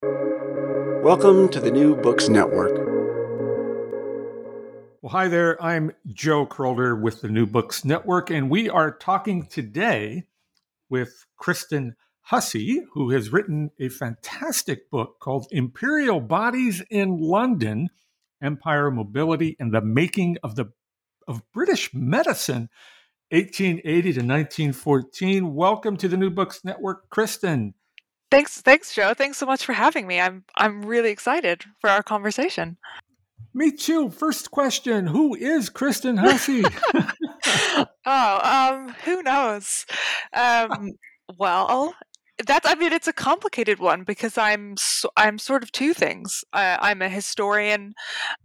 Welcome to the New Books Network. Well, hi there. I'm Joe Krolder with the New Books Network, and we are talking today with Kristen Hussey, who has written a fantastic book called Imperial Bodies in London Empire, Mobility, and the Making of the of British Medicine, 1880 to 1914. Welcome to the New Books Network, Kristen. Thanks, thanks, Joe. Thanks so much for having me. I'm I'm really excited for our conversation. Me too. First question: Who is Kristen Hussey? oh, um, who knows? Um, well, that's i mean it's a complicated one because i'm so, i'm sort of two things uh, i'm a historian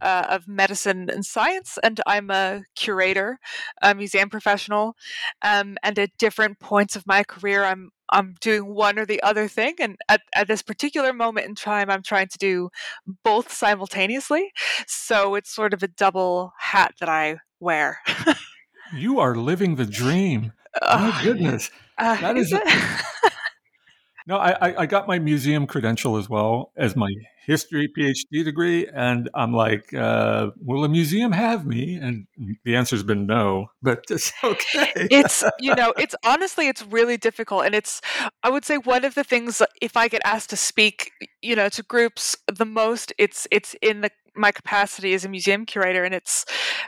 uh, of medicine and science and i'm a curator a museum professional um, and at different points of my career i'm i'm doing one or the other thing and at, at this particular moment in time i'm trying to do both simultaneously. So it's sort of a double hat that i wear. You are living the dream. My goodness. Uh, that is, is No, I, I got my museum credential as well as my history PhD degree, and I'm like, uh, will a museum have me? And the answer's been no, but it's okay. it's you know, it's honestly, it's really difficult, and it's I would say one of the things if I get asked to speak, you know, to groups the most, it's it's in the my capacity as a museum curator, and it's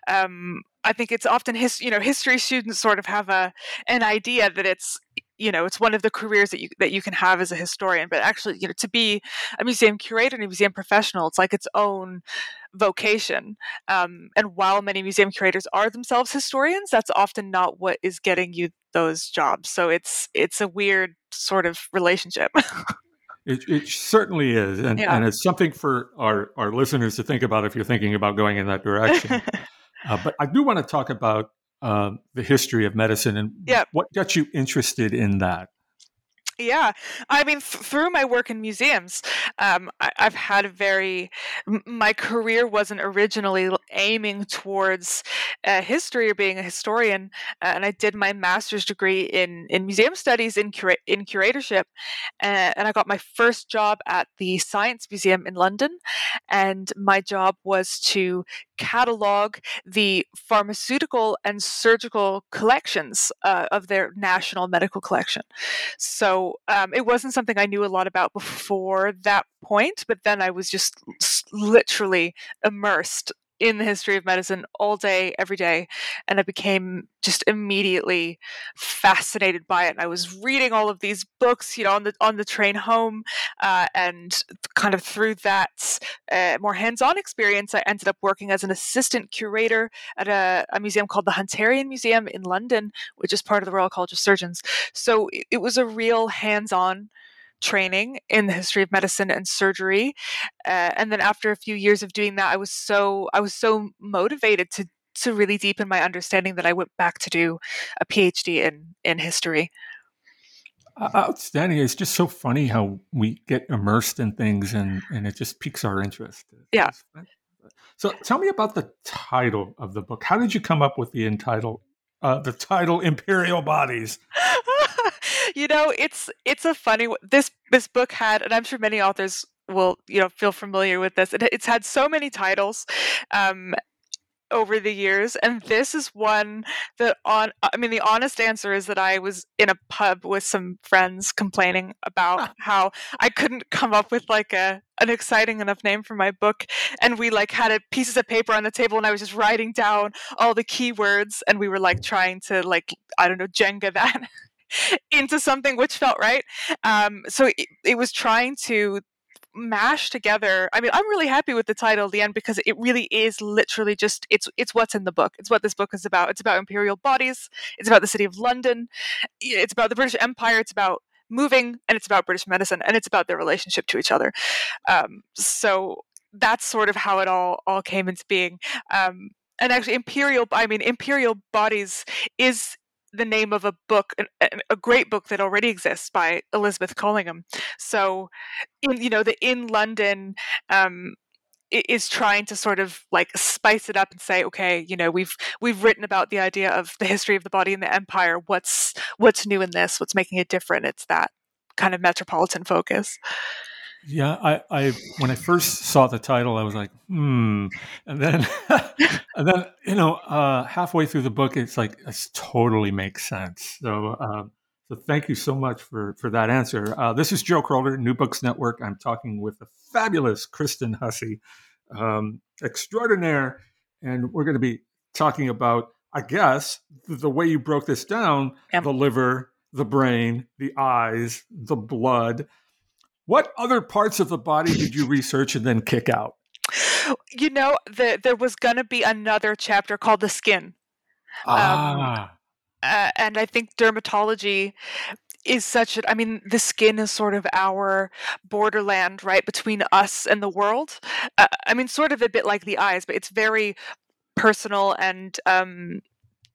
um, I think it's often his you know history students sort of have a an idea that it's you know it's one of the careers that you that you can have as a historian but actually you know to be a museum curator and a museum professional it's like its own vocation um, and while many museum curators are themselves historians that's often not what is getting you those jobs so it's it's a weird sort of relationship It, it, certainly is, and, yeah. and, it's something for our, our listeners to think about if you're thinking about going in that direction. uh, but I do want to talk about uh, the history of medicine and yep. what got you interested in that? Yeah, I mean, th- through my work in museums, um, I- have had a very. M- my career wasn't originally aiming towards uh, history or being a historian, uh, and I did my master's degree in in museum studies in cura- in curatorship, uh, and I got my first job at the Science Museum in London, and my job was to catalog the pharmaceutical and surgical collections uh, of their national medical collection. So um, it wasn't something I knew a lot about before that point, but then I was just literally immersed in the history of medicine all day, every day, and I became just immediately fascinated by it. And I was reading all of these books, you know, on the on the train home, uh, and kind of through that uh, more hands-on experience, I ended up working as an assistant curator at a, a, museum called the Hunterian Museum in London, which is part of the Royal College of Surgeons. So it, it was a real hands-on training in the history of medicine and surgery uh, and then after a few years of doing that i was so i was so motivated to to really deepen my understanding that i went back to do a phd in in history. Outstanding. It's just so funny how we get immersed in things and and it just piques our interest. Yeah. so tell me about the title of the book. How did you come up with the entitle uh, the title imperial bodies you know, it's it's a funny this this book had, and I'm sure many authors will you know feel familiar with this. It, it's had so many titles. Um, over the years and this is one that on i mean the honest answer is that i was in a pub with some friends complaining about how i couldn't come up with like a an exciting enough name for my book and we like had a pieces of paper on the table and i was just writing down all the keywords and we were like trying to like i don't know jenga that into something which felt right. Um, so it, it was trying to mash together i mean i'm really happy with the title the end because it really is literally just it's it's what's in the book it's what this book is about it's about imperial bodies it's about the city of london it's about the british empire it's about moving and it's about British medicine and it's about their relationship to each other. Um, so that's sort of how it all all came into being. Um, and actually, Imperial, I mean, Imperial Bodies is the name of a book, a great book that already exists by Elizabeth Collingham. So, in you know, the in London um, is trying to sort of like spice it up and say okay you know we've we've written about the idea of the history of the body in the empire. What's what's new in this? What's making it different? It's that kind of metropolitan focus yeah i i when i first saw the title i was like hmm and then and then you know uh halfway through the book it's like this totally makes sense so um so thank you so much for for that answer. Uh, this is Joe Krolder, New Books Network. I'm talking with the fabulous Kristen Hussey, um, extraordinaire, and we're going to be talking about, I guess, the, the way you broke this down: yep. the liver, the brain, the eyes, the blood. What other parts of the body did you research and then kick out? You know, the, there was going to be another chapter called the skin. Um, ah. Um, uh, and I think dermatology is such a, I mean, the skin is sort of our borderland, right, between us and the world. Uh, I mean, sort of a bit like the eyes, but it's very personal and um,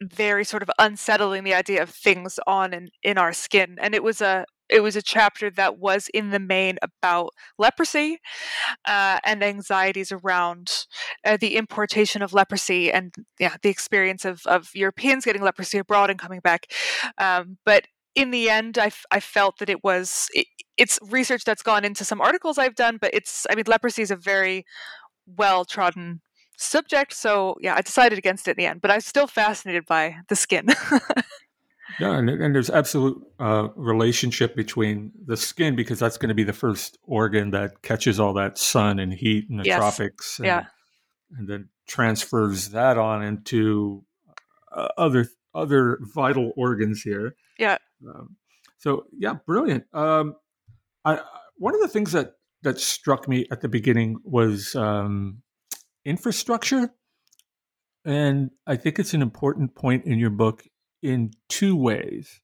very sort of unsettling the idea of things on and in our skin. And it was a it was a chapter that was in the main about leprosy uh, and anxieties around uh, the importation of leprosy and yeah the experience of, of Europeans getting leprosy abroad and coming back. Um, but in the end, I, f- I felt that it was it, it's research that's gone into some articles I've done, but it's I mean leprosy is a very well trodden subject, so yeah, I decided against it in the end. But I'm still fascinated by the skin. Yeah, and, and there's absolute uh, relationship between the skin because that's going to be the first organ that catches all that sun and heat in the yes. tropics. And, yeah, and then transfers that on into uh, other other vital organs here. Yeah. Um, so yeah, brilliant. Um, I, one of the things that that struck me at the beginning was um, infrastructure, and I think it's an important point in your book in two ways.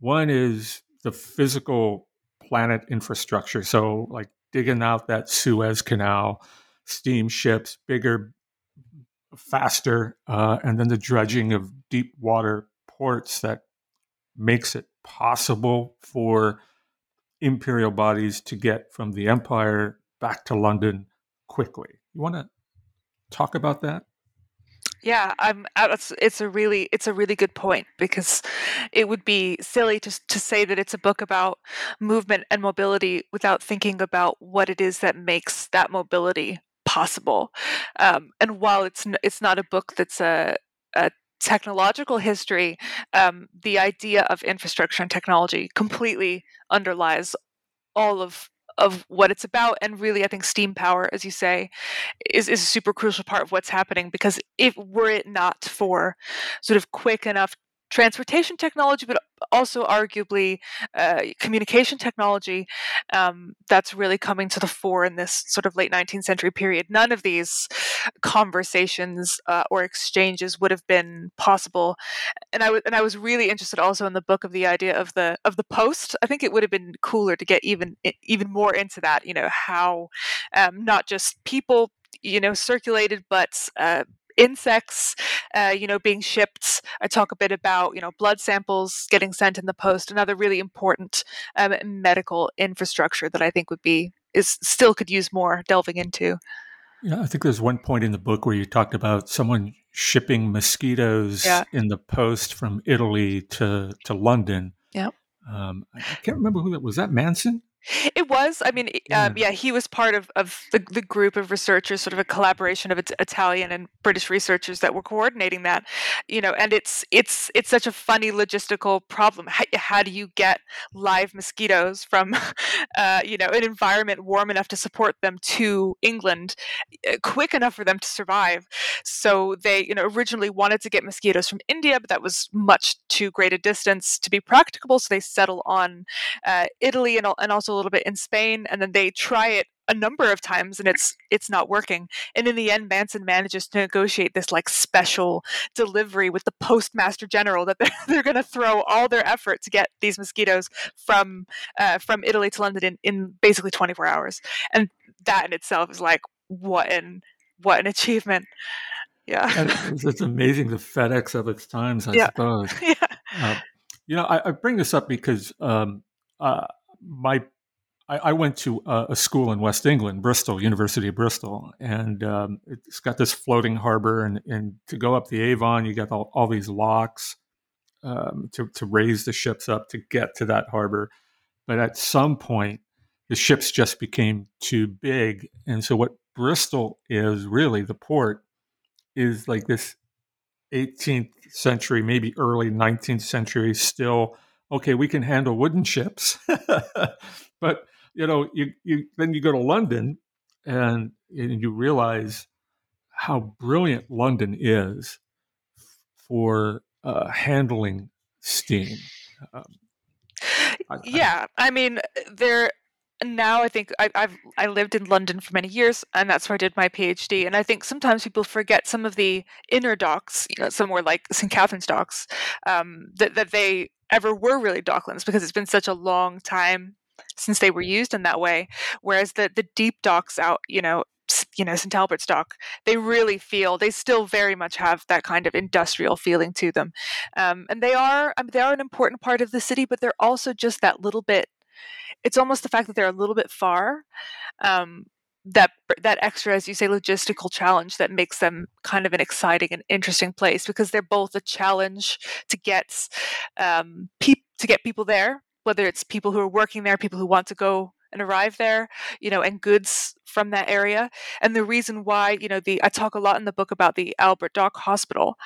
One is the physical planet infrastructure. So, like digging out that Suez Canal, steamships, bigger, faster, uh, and then the dredging of deep water ports that makes it possible for imperial bodies to get from the empire back to London quickly. You want to talk about that? Yeah, I'm. Uh, it's, it's a really it's a really good point because it would be silly to to say that it's a book about movement and mobility without thinking about what it is that makes that mobility possible. Um, and while it's it's not a book that's a, a technological history, um, the idea of infrastructure and technology completely underlies all of of what it's about and really i think steam power as you say is, is a super crucial part of what's happening because if were it not for sort of quick enough transportation technology, but also arguably uh, communication technology um, that's really coming to the fore in this sort of late 19th century period. None of these conversations uh, or exchanges would have been possible. And I, w- and I was really interested also in the book of the idea of the of the post. I think it would have been cooler to get even even more into that. You know how um, not just people you know circulated but uh, insects, uh, you know, being shipped. I talk a bit about, you know, blood samples getting sent in the post, another really important um, medical infrastructure that I think would be is still could use more delving into. Yeah, I think there's one point in the book where you talked about someone shipping mosquitoes yeah. in the post from Italy to to London. Yeah. Um, I can't remember who that was. That Manson? It was. I mean, yeah, um, yeah he was part of, of the, the group of researchers, sort of a collaboration of Italian and British researchers that were coordinating that. You know, and it's it's it's such a funny logistical problem. How, how do you get live mosquitoes from, uh, you know, an environment warm enough to support them to England, quick enough for them to survive? So they, you know, originally wanted to get mosquitoes from India, but that was much too great a distance to be practicable. So they settle on uh, Italy and and also a little bit in Spain, and then they try it a number of times and it's it's not working and in the end manson manages to negotiate this like special delivery with the postmaster general that they're, they're going to throw all their effort to get these mosquitoes from uh, from italy to london in, in basically 24 hours and that in itself is like what an what an achievement yeah it's, amazing the fedex of its times i yeah. suppose yeah. Uh, you know I, I, bring this up because um, uh, my I, I went to a, a, school in West England, Bristol, University of Bristol, and um, it's got this floating harbor. And, and to go up the Avon, you got all, all these locks um, to, to raise the ships up to get to that harbor. But at some point, the ships just became too big. And so, what Bristol is really, the port, is like this 18th century, maybe early 19th century, still okay, we can handle wooden ships. but you know, you, you then you go to London and, and you realize how brilliant London is for uh, handling steam. Um, I, yeah, I, I mean, there now I think I, have I lived in London for many years, and that's where I did my PhD. And I think sometimes people forget some of the inner docks, you know, somewhere like St. Katharine's docks, um, that that they ever were really docklands because it's been such a long time since they were used in that way. Whereas the the deep docks out, you know, you know St Albert's dock, they really feel they still very much have that kind of industrial feeling to them, um, and they are I mean, they are an important part of the city, but they're also just that little bit. It's almost the fact that they're a little bit far. Um, that that extra, as you say, logistical challenge that makes them kind of an exciting and interesting place because they're both a challenge to get um, pe- to get people there, whether it's people who are working there, people who want to go and arrive there, you know, and goods from that area. And the reason why, you know, the I talk a lot in the book about the Albert Dock Hospital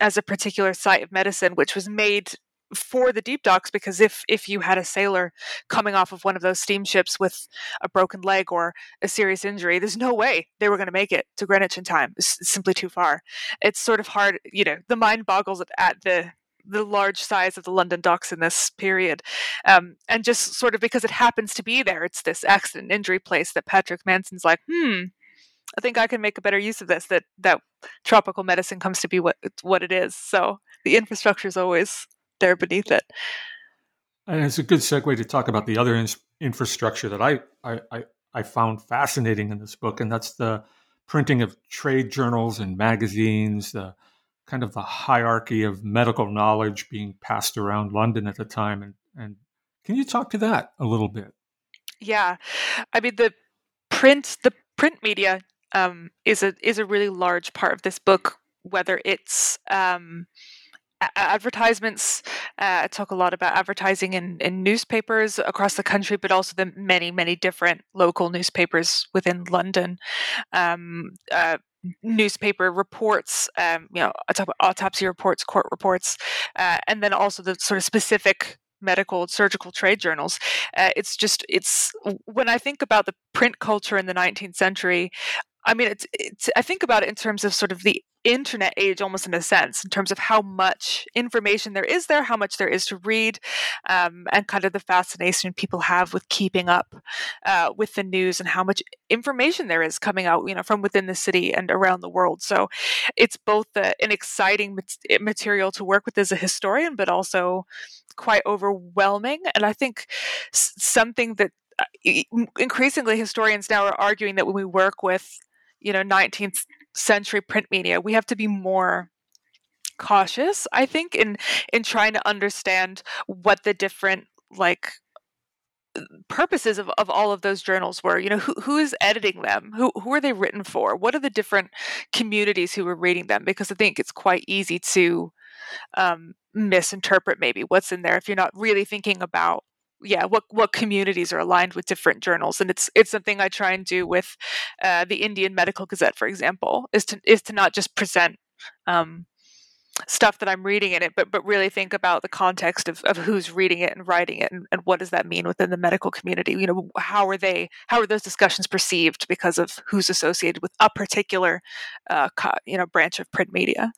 as a particular site of medicine, which was made for the deep docks because if if you had a sailor coming off of one of those steamships with a broken leg or a serious injury there's no way they were going to make it to greenwich in time it's simply too far it's sort of hard you know the mind boggles at the the large size of the London docks in this period. Um, and just sort of because it happens to be there, it's this accident injury place that Patrick Manson's like, hmm, I think I can make a better use of this. That that tropical medicine comes to be what what it is. So the infrastructure is always there beneath it. And it's a good segue to talk about the other in- infrastructure that I, I, I I found fascinating in this book, and that's the printing of trade journals and magazines, the kind of the hierarchy of medical knowledge being passed around London at the time. And, and can you talk to that a little bit? Yeah, I mean the print the print media um, is a is a really large part of this book. Whether it's um, advertisements. Uh, I talk a lot about advertising in, in newspapers across the country, but also the many, many different local newspapers within London. Um, uh, newspaper reports, um, you know, autopsy reports, court reports, uh, and then also the sort of specific medical surgical trade journals uh, it's just it's when i think about the print culture in the 19th century I mean, it's, it's, I think about it in terms of sort of the internet age almost in a sense in terms of how much information there is there how much there is to read um, and kind of the fascination people have with keeping up uh, with the news and how much information there is coming out you know from within the city and around the world. So it's both a, an exciting mat- material to work with as a historian but also quite overwhelming. And i think s- something that uh, increasingly historians now are arguing that when we work with you know 19th century print media, we have to be more cautious, I think, in in trying to understand what the different like purposes of, of all of those journals were. You know who, who is editing them? Who, who are they written for? What are the different communities who are reading them? Because i think it's quite easy to um, misinterpret maybe what's in there if you're not really thinking about yeah what what communities are aligned with different journals and it's it's something i try and do with uh, the indian medical gazette for example is to is to not just present um, stuff that i'm reading in it but but really think about the context of, of who's reading it and writing it and, and what does that mean within the medical community? You know how are they how are those discussions perceived because of who's associated with a particular uh, you know branch of print media?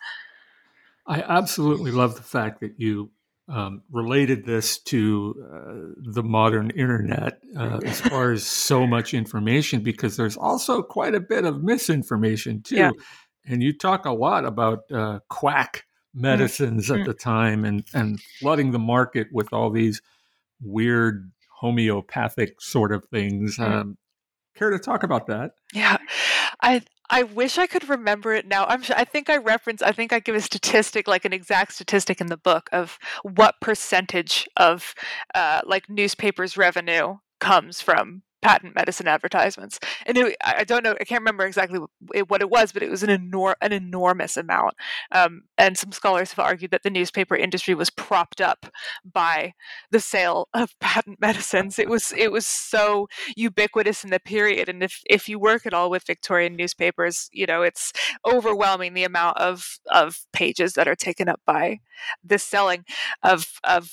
I absolutely love the fact that you um, related this to uh, the modern internet uh, as far as so much information because there's also quite a bit of misinformation too. Yeah. And you talk a lot about uh, quack mm. medicines mm-hmm. at the time and, and flooding the market with all these weird homeopathic sort of things. Mm-hmm. Um, care to talk about that? Yeah, I I wish I could remember it now. I'm I think I reference I think I give a statistic like an exact statistic in the book of what percentage of uh, like newspapers revenue comes from patent medicine advertisements. And it, I don't know, I can't remember exactly what it was, but it was an, enor- an enormous amount. Um, and some scholars have argued that the newspaper industry was propped up by the sale of patent medicines. It was it was so ubiquitous in the period. And if if you work at all with Victorian newspapers, you know it's overwhelming the amount of of pages that are taken up by the selling of of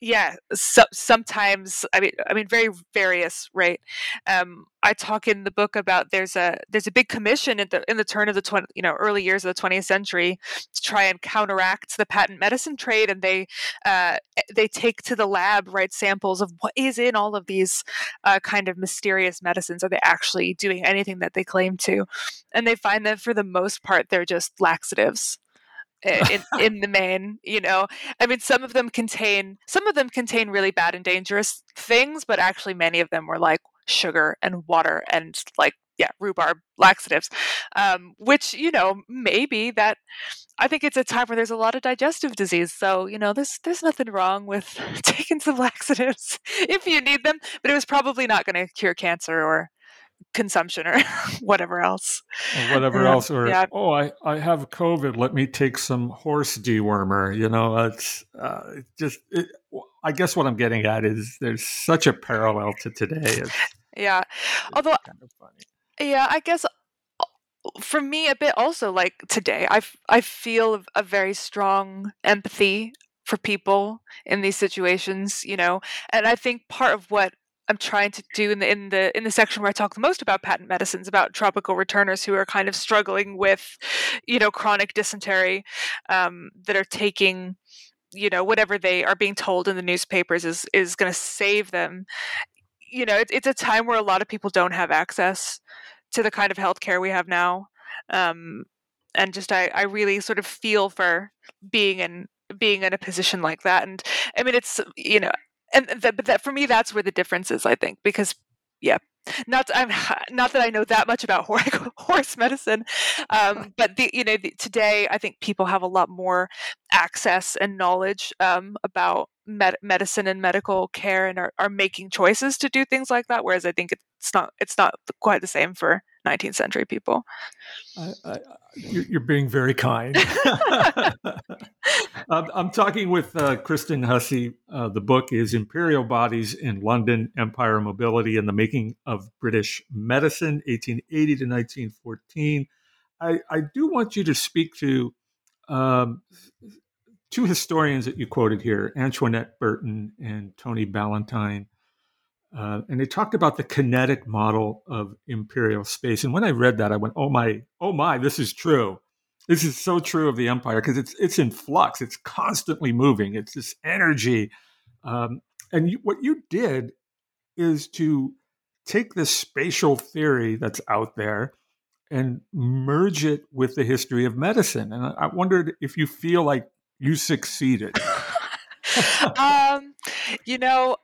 yeah. So, sometimes I mean I mean very various right um, I talk in the book about there's a there's a big commission in the in the turn of the 20, you know early years of the 20th century to try and counteract the patent medicine trade, and they uh, they take to the lab right samples of what is in all of these uh, kind of mysterious medicines. Are they actually doing anything that they claim to? And they find that for the most part they're just laxatives in, in the main you know i mean some of them contain some of them contain really bad and dangerous things but actually many of them were like sugar and water and like yeah rhubarb laxatives um, which you know maybe that i think it's a time where there's a lot of digestive disease so you know there's there's nothing wrong with taking some laxatives if you need them but it was probably not going to cure cancer or consumption or whatever else. Or whatever else. Or, yeah. oh, I, I have COVID. Let me take some horse dewormer. You know, it's uh, just, it, I guess what I'm getting at is there's such a parallel to today. It's, yeah. It's Although, kind of yeah, I guess uh, for me a bit also like today, I, I feel a very strong empathy for people in these situations, you know, and I think part of what I'm trying to do in the in the in the section where I talk the most about patent medicines, about tropical returners who are kind of struggling with, you know, chronic dysentery, um, that are taking, you know, whatever they are being told in the newspapers is is going to save them. You know, it, it's a time where a lot of people don't have access to the kind of healthcare we have now, um, and just I I really sort of feel for being in being in a position like that and i mean it's you know and that, but that for me that's where the difference is i think because yeah not i'm not that i know that much about horse medicine um, but the, you know the, today i think people have a lot more access and knowledge um, about med- medicine and medical care and are, are making choices to do things like that whereas i think it's not it's not quite the same for 19th century people. I, I, you're being very kind. I'm talking with uh, Kristen Hussey. Uh, the book is Imperial Bodies in London Empire Mobility and the Making of British Medicine, 1880 to 1914. I, I do want you to speak to um, two historians that you quoted here Antoinette Burton and Tony Ballantyne. Uh, and they talked about the kinetic model of imperial space. And when I read that, I went, "Oh my, oh my, this is true. This is so true of the empire because it's it's in flux. It's constantly moving. It's this energy." Um, and you, what you did is to take this spatial theory that's out there and merge it with the history of medicine. And I, I wondered if you feel like you succeeded. um, you know,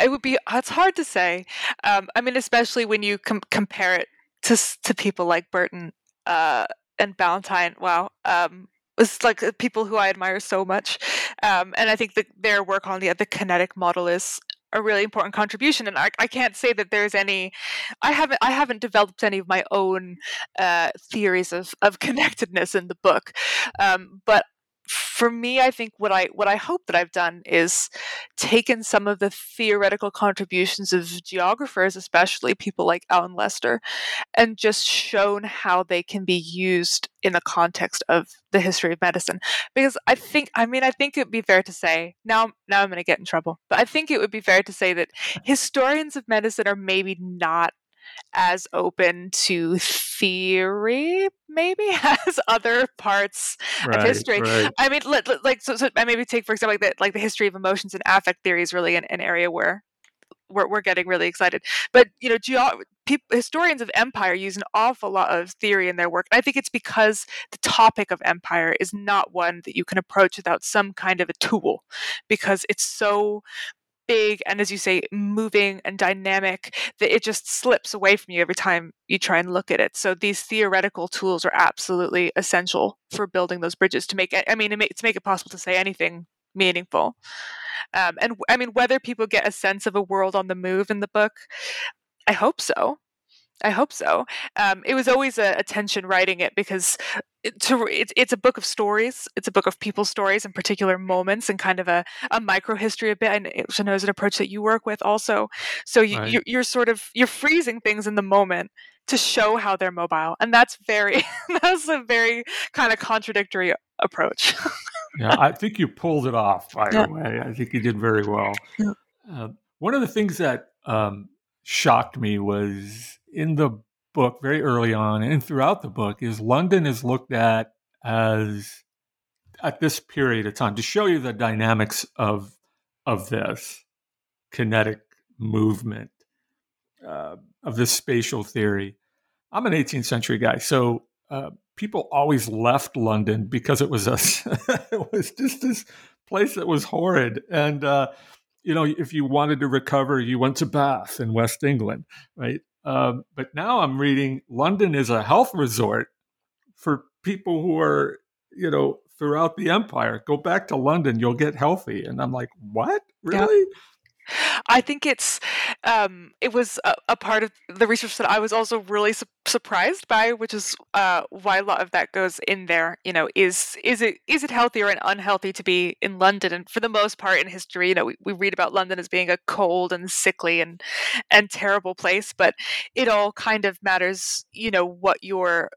it would be it's hard to say um, i mean especially when you com- compare it to to people like burton uh, and ballantyne wow um, it's like uh, people who i admire so much um, and i think that their work on the the kinetic model is a really important contribution and I, I can't say that there's any i haven't i haven't developed any of my own uh, theories of, of connectedness in the book um, but for me i think what i what i hope that i've done is taken some of the theoretical contributions of geographers especially people like alan lester and just shown how they can be used in the context of the history of medicine. Because i think i mean i think it would be fair to say now now i'm going to get in trouble but i think it would be fair to say that historians of medicine are maybe not as open to theory maybe as other parts right, of history right. i mean like so, so i maybe take for example like the, like the history of emotions and affect theory is really an, an area where we're, we're getting really excited but you know geo- people, historians of empire use an awful lot of theory in their work and i think it's because the topic of empire is not one that you can approach without some kind of a tool because it's so big and as you say moving and dynamic that it just slips away from you every time you try and look at it. So these theoretical tools are absolutely essential for building those bridges to make i mean to make it possible to say anything meaningful. Um, and i mean whether people get a sense of a world on the move in the book i hope so. I hope so. Um, it was always a, a, tension writing it because to, it, it's a book of stories. It's a book of people's stories and particular moments and kind of a, a micro history a bit. And I know is an approach that you work with also. So you, right. you're, you're sort of you're freezing things in the moment to show how they're mobile, and that's very that's a very kind of contradictory approach. yeah, I think you pulled it off. By yeah. the way, I think you did very well. Yeah. Uh, one of the things that um, shocked me was in the book very early on and throughout the book is London is looked at as at this period of time to show you the dynamics of of this kinetic movement uh, of this spatial theory. I'm an 18th century guy, so uh, people always left London because it was a it was just this place that was horrid and. Uh, you know, if you wanted to recover, you went to Bath in West England, right? Um, but now I'm reading London is a health resort for people who are, you know, throughout the empire. Go back to London, you'll get healthy. And I'm like, what? Really? I think it's um, it was a, a, part of the research that I was also really su- surprised by, which is uh, why a lot of that goes in there. You know, is is it is it healthy or unhealthy to be in London? And for the most part in history, you know, we, we read about London as being a cold and sickly and and terrible place, but it all kind of matters. You know what your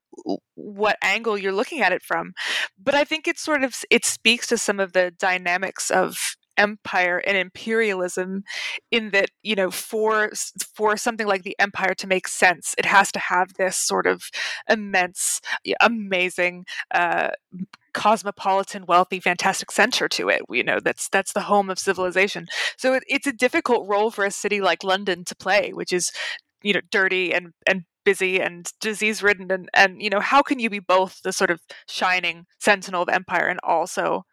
what angle you're looking at it from but i think it sort of it speaks to some of the dynamics of empire and imperialism in that you know for for something like the empire to make sense it has to have this sort of immense amazing uh, cosmopolitan wealthy fantastic center to it you know that's that's the home of civilization. So it, it's a difficult role for a city like london to play which is you know dirty and and busy and disease ridden and and you know how can you be both the sort of shining sentinel of empire and also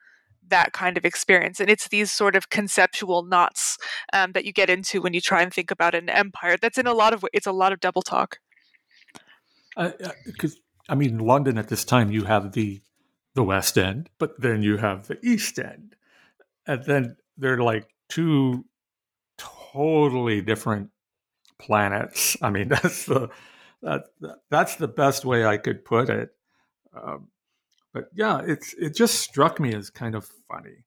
that kind of experience. And it's these sort of conceptual knots um, that you get into when you try and think about an empire. That's in a lot of ways, it's a lot of double talk. Because uh, I mean, London at this time, you have the the West End, but then you have the East End, and then they're like two totally different planets. I mean, that's the that that's the best way I could put it. Um, but yeah, it's it just struck me as kind of funny.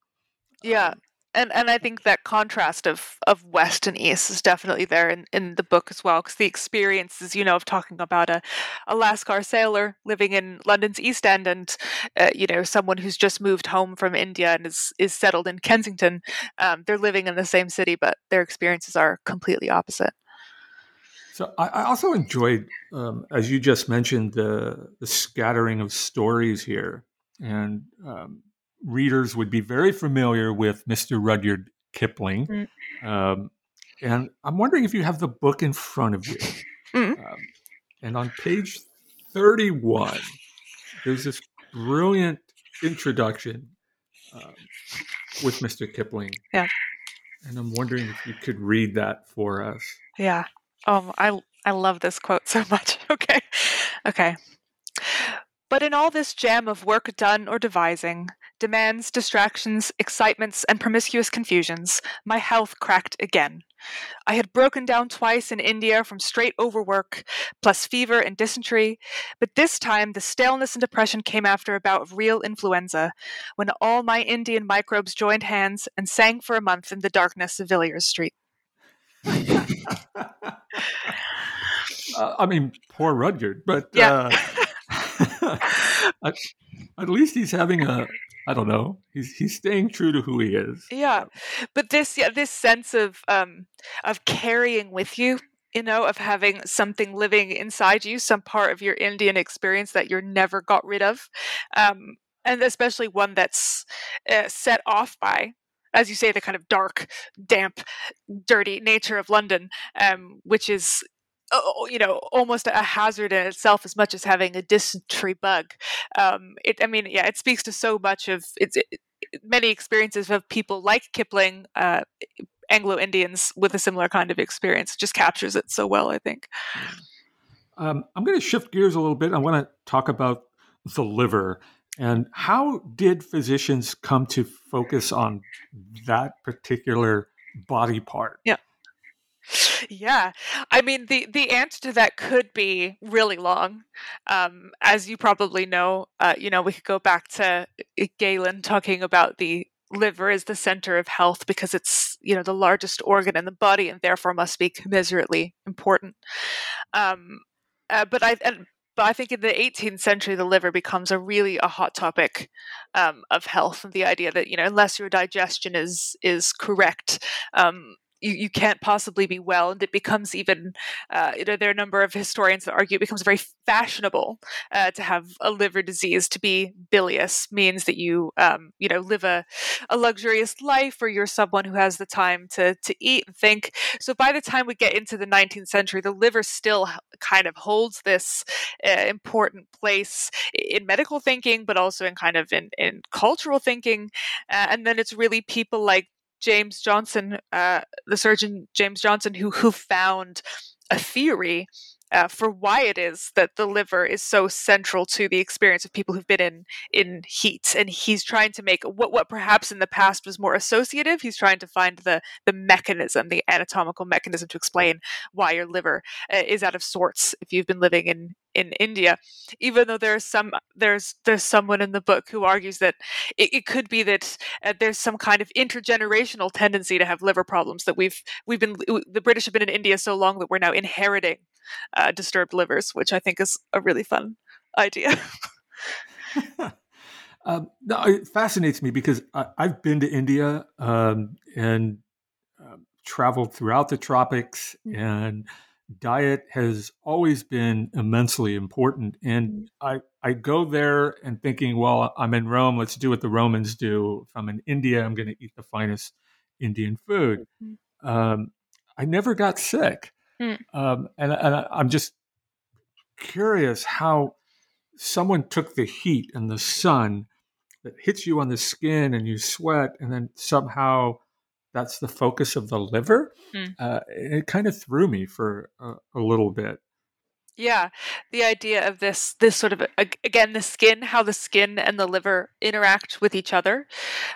Yeah. Um, and and I think that contrast of of West and East is definitely there in, in the book as well, because the experiences, you know, of talking about a, a Lascar sailor living in London's East End, and uh, you know, someone who's just moved home from India and is is settled in Kensington, um, they're living in the same city, but their experiences are completely opposite. So I, I also enjoyed, um, as you just mentioned, the the scattering of stories here, and um, readers would be very familiar with Mr. Rudyard Kipling. Mm. Um, and I'm wondering if you have the book in front of you. Mm. Um, and on page 31, there's this brilliant introduction um, with Mr. Kipling. Yeah. And I'm wondering if you could read that for us. Yeah. Oh, I I love this quote so much. Okay. Okay. But in all this jam of work done or devising, demands, distractions, excitements, and promiscuous confusions, my health cracked again. I had broken down twice in India from straight overwork, plus fever and dysentery, but this time the staleness and depression came after a bout of real influenza, when all my Indian microbes joined hands and sang for a month in the darkness of Villiers Street. Uh, I mean, poor Rudyard, but yeah. uh, at, at, least he's having a. I don't know. He's he's staying true to who he is. Yeah, but this yeah this sense of um of carrying with you you know, of having something living inside you, some part of your Indian experience that you're never got rid of. Um, and especially one that's uh, set off by as you say, the kind of dark, damp, dirty nature of London, um, which is you know almost a hazard in itself as much as having a dysentery bug. Um, it, i mean yeah it speaks to so much of it's it, many experiences of people like kipling uh, anglo-indians with a similar kind of experience. It just captures it so well i think. Um, i'm going to shift gears a little bit. I want to talk about the liver and how did physicians come to focus on that particular body part? Yeah. Yeah, I mean the the answer to that could be really long. Um, as you probably know, uh, you know we could go back to uh, Galen talking about the liver is the center of health because it's you know the largest organ in the body and therefore must be commiserately important. Um, uh, but I but I think in the 18th century, the liver becomes a really a hot topic um, of health, and the idea that you know unless your digestion is is correct, um, you, you can't possibly be well and it becomes even uh, you know there are a number of historians that argue it becomes very fashionable uh, to have a liver disease. To be bilious means that you um, you know live a, a luxurious life or you're someone who has the time to to eat and think. So by the time we get into the 19th century the liver still kind of holds this uh, important place in medical thinking but also in kind of in, in cultural thinking. Uh, and then it's really people like James Johnson, uh, the surgeon James Johnson, who who found a theory uh, for why it is that the liver is so central to the experience of people who've been in in heat and he's trying to make what what perhaps in the past was more associative he's trying to find the the mechanism the anatomical mechanism to explain why your liver uh, is out of sorts if you've been living in in India, even though there's some there's there's someone in the book who argues that it, it could be that uh, there's some kind of intergenerational tendency to have liver problems that we've we've been the British have been in India so long that we're now inheriting uh, disturbed livers, which I think is a really fun idea. um, no, it fascinates me because I, have been to India um, and uh, traveled throughout the tropics, and diet has always been immensely important. And mm-hmm. I, I go there and thinking, well, I'm in Rome, let's do what the Romans do. If I'm in India, I'm going to eat the finest Indian food. Mm-hmm. Um, I never got sick. Mm. Um, and, and I'm just curious how someone took the heat and the sun that hits you on the skin and you sweat, and then somehow that's the focus of the liver. Mm. Uh, it kind of threw me for a, a, little bit. Yeah, the idea of this this sort of again the skin, how the skin and the liver interact with each other.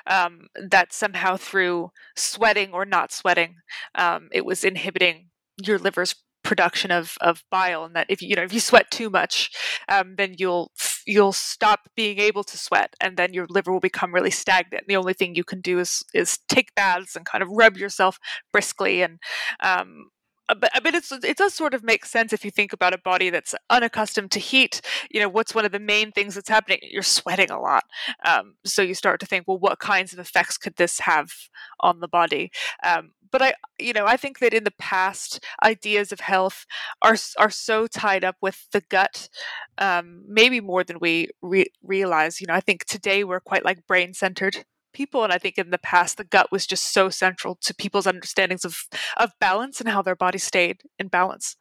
Um, that somehow through sweating or not sweating, um, it was inhibiting your liver's production of of bile and that if you know if you sweat too much um, then you'll you'll stop being able to sweat and then your liver will become really stagnant. The only thing you can do is is take baths and kind of rub yourself briskly and um, but, but it's it does sort of make sense if you think about a body that's unaccustomed to heat. You know, what's one of the main things that's happening? You're sweating a lot, um, so you start to think, well, what kinds of effects could this have on the body? Um, but I, you know, I think that in the past, ideas of health are are so tied up with the gut, um, maybe more than we re- realize. You know, I think today we're quite like brain centered people, and I think in the past the gut was just so central to people's understandings of of balance and how their body stayed in balance.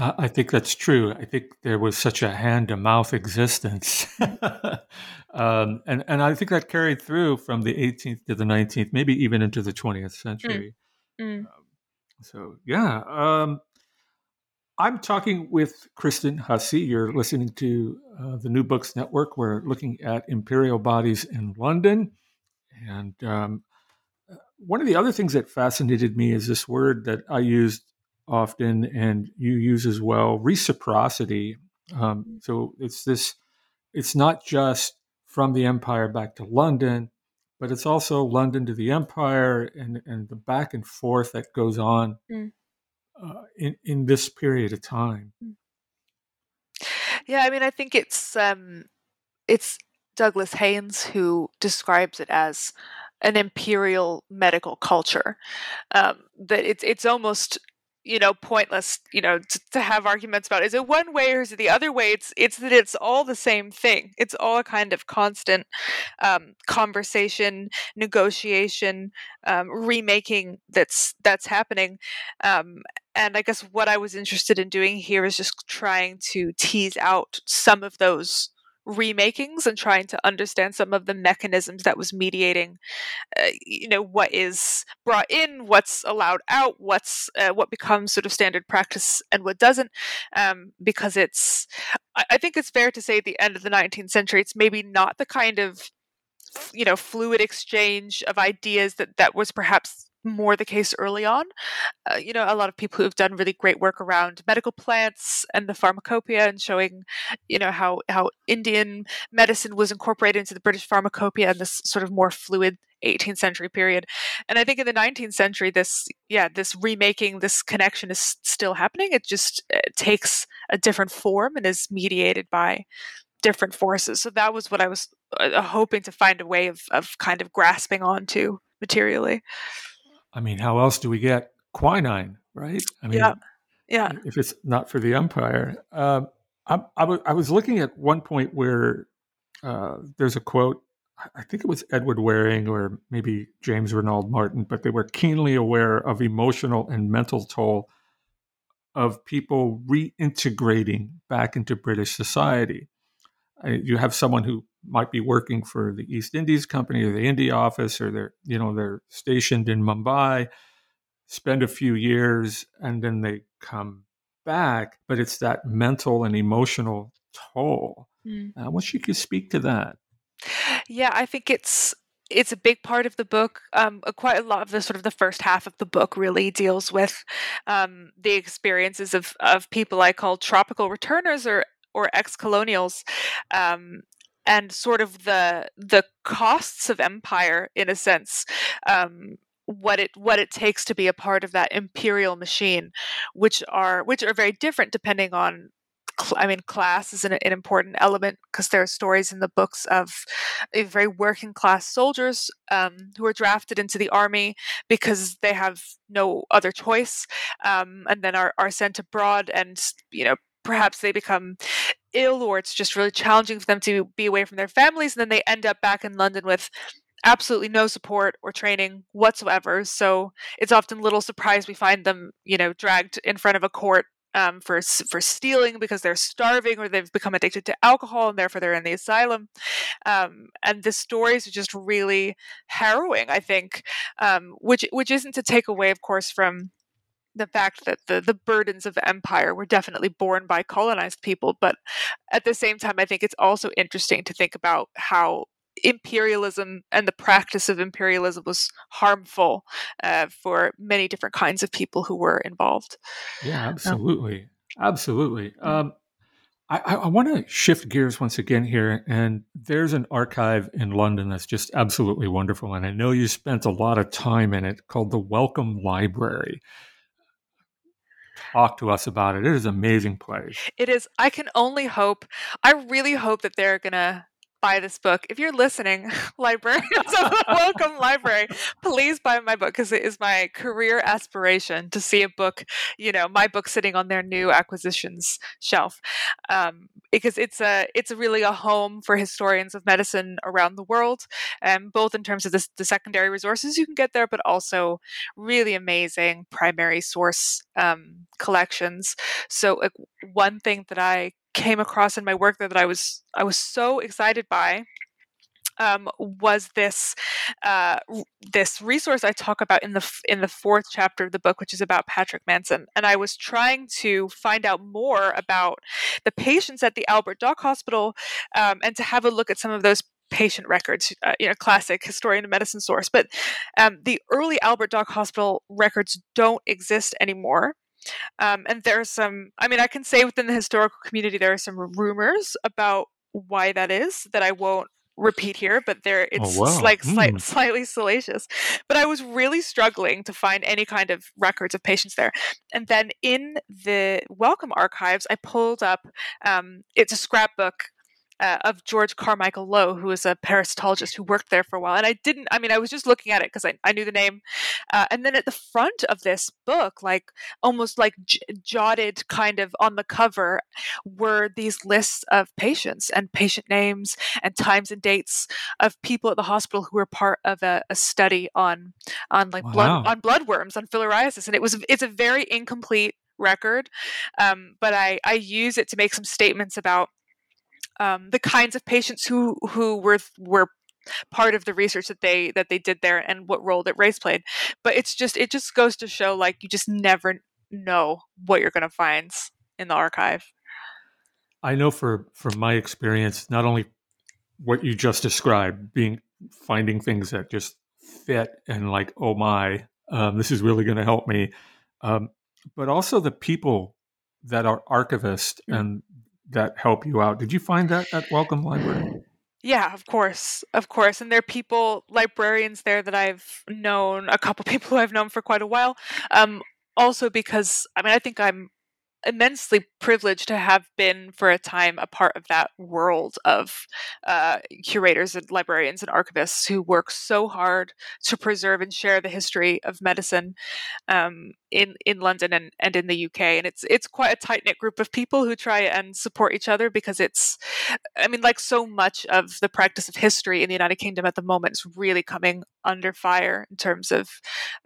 I think that's true. I think there was such a hand to mouth existence. um, and, and I think that carried through from the 18th to the 19th, maybe even into the 20th mm. century. Mm. Mm. Um, so, yeah. Um, I'm talking with Kristen Hussey. You're listening to uh, the New Books Network. We're looking at imperial bodies in London. And um, uh, one of the other things that fascinated me is this word that I used often and you use as well reciprocity. Um, so it's this, it's not just from the empire back to London, but it's also London to the empire and, and the back and forth that goes on mm. Uh, in, in this period of time. Mm. Yeah, I mean, I think it's um, it's Douglas Haynes who describes it as an imperial medical culture. Um, that it's it's almost you know pointless you know to, to, have arguments about is it one way or is it the other way? It's it's that it's all the same thing. It's all a kind of constant um, conversation negotiation um, remaking that's that's happening. Um, and i guess what i was interested in doing here is just trying to tease out some of those remakings and trying to understand some of the mechanisms that was mediating uh, you know what is brought in what's allowed out what's uh, what becomes sort of standard practice and what doesn't um, because it's I, I think it's fair to say at the end of the 19th century it's maybe not the kind of you know fluid exchange of ideas that that was perhaps more the case early on. Uh, you know, a lot of people who have done really great work around medical plants and the pharmacopoeia and showing, you know, how how Indian medicine was incorporated into the British pharmacopoeia in this sort of more fluid 18th century period. And I think in the 19th century, this yeah, this remaking, this connection is still happening. It just it takes a different form and is mediated by different forces. So that was what I was uh, hoping to find a way of of kind of grasping onto materially. I mean, how else do we get quinine, right? I mean, yeah, yeah. If it's not for the empire, um, I, I, w- I was looking at one point where uh, there's a quote. I think it was Edward Waring or maybe James Ranald Martin, but they were keenly aware of emotional and mental toll of people reintegrating back into British society. You have someone who might be working for the East Indies Company or the India office, or they're you know they're stationed in Mumbai, spend a few years, and then they come back. But it's that mental and emotional toll. Mm. I wish you could speak to that. Yeah, I think it's it's a big part of the book. Um, quite a lot of the sort of the first half of the book really deals with um, the experiences of of people I call tropical returners or or ex-colonials um, and sort of the the costs of empire in a sense um, what it what it takes to be a part of that imperial machine which are which are very different depending on I mean, class is an, an important element because there are stories in the books of very working class soldiers um, who are drafted into the army because they have no other choice, um, and then are, are sent abroad and you know perhaps they become ill or it's just really challenging for them to be away from their families and then they end up back in london with absolutely no support or training whatsoever so it's often little surprise we find them you know dragged in front of a court um, for for stealing because they're starving or they've become addicted to alcohol and therefore they're in the asylum. Um, and the stories are just really harrowing, I think, um, which which isn't to take away, of course, from the fact that the, the burdens of empire were definitely borne by colonized people. But at the same time, I think it's also interesting to think about how imperialism and the practice of imperialism was harmful uh, for many different kinds of people who were involved. Yeah, absolutely. Absolutely. Mm. Um, I, I want to shift gears once again here. And there's an archive in London that's just absolutely wonderful. And I know you spent a lot of time in it called the Wellcome Library talk to us about it. It is amazing place. It is. I can only hope. I really hope that they're gonna buy this book. If you're listening, librarians of the Wellcome Library, please buy my book because it is my career aspiration to see a book, you know, my book sitting on their new acquisitions shelf. Um, because it's a it's really a home for historians of medicine around the world, um, both in terms of the, the secondary resources you can get there, but also really amazing primary source um, collections. So, like, one thing that I came across in my work that I was I was so excited by um, was this uh, this resource I talk about in the in the fourth chapter of the book, which is about Patrick Manson, and I was trying to find out more about the patients at the Albert Dock Hospital, um, and to have a look at some of those patient records, uh, you know, classic historian of medicine source. But um, the early Albert Dock Hospital records don't exist anymore. Um, and there's some, I mean, I can say within the historical community, there are some rumors about why that is that I won't repeat here, but there oh, it's oh, wow. like slight, mm. slightly salacious. But I was really struggling to find any kind of records of patients there. And then in the Wellcome archives, I pulled up um, it's a scrapbook uh, of George Carmichael Low, who was a parasitologist who worked there for a while. And I didn't, I mean, I was just looking at it because I, I knew the name. Uh, and then at the front of this book, like almost like j- jotted kind of on the cover, were these lists of patients and patient names and times and dates of people at the hospital who were part of a, a study on on like wow. blood on bloodworms on filariasis. And it was it's a very incomplete record, um, but I I use it to make some statements about um, the kinds of patients who who were were part of the research that they that they did there and what role that race played but it's just it just goes to show like you just never know what you're going to find in the archive i know for from my experience not only what you just described being finding things that just fit and like oh my um, this is really going to help me um, but also the people that are archivists mm. and that help you out. Did you find that at Wellcome Library? Yeah, of course, of course. And there are people, librarians there that I've known, a couple people who I've known for quite a while. Um, also because I mean, I think I'm immensely privileged to have been for a time a part of that world of uh, curators and librarians and archivists who work so hard to preserve and share the history of medicine um, in in London and, and in the UK. And it's it's quite a tight knit group of people who try and support each other because it's, I mean, like so much of the practice of history in the United Kingdom at the moment is really coming under fire in terms of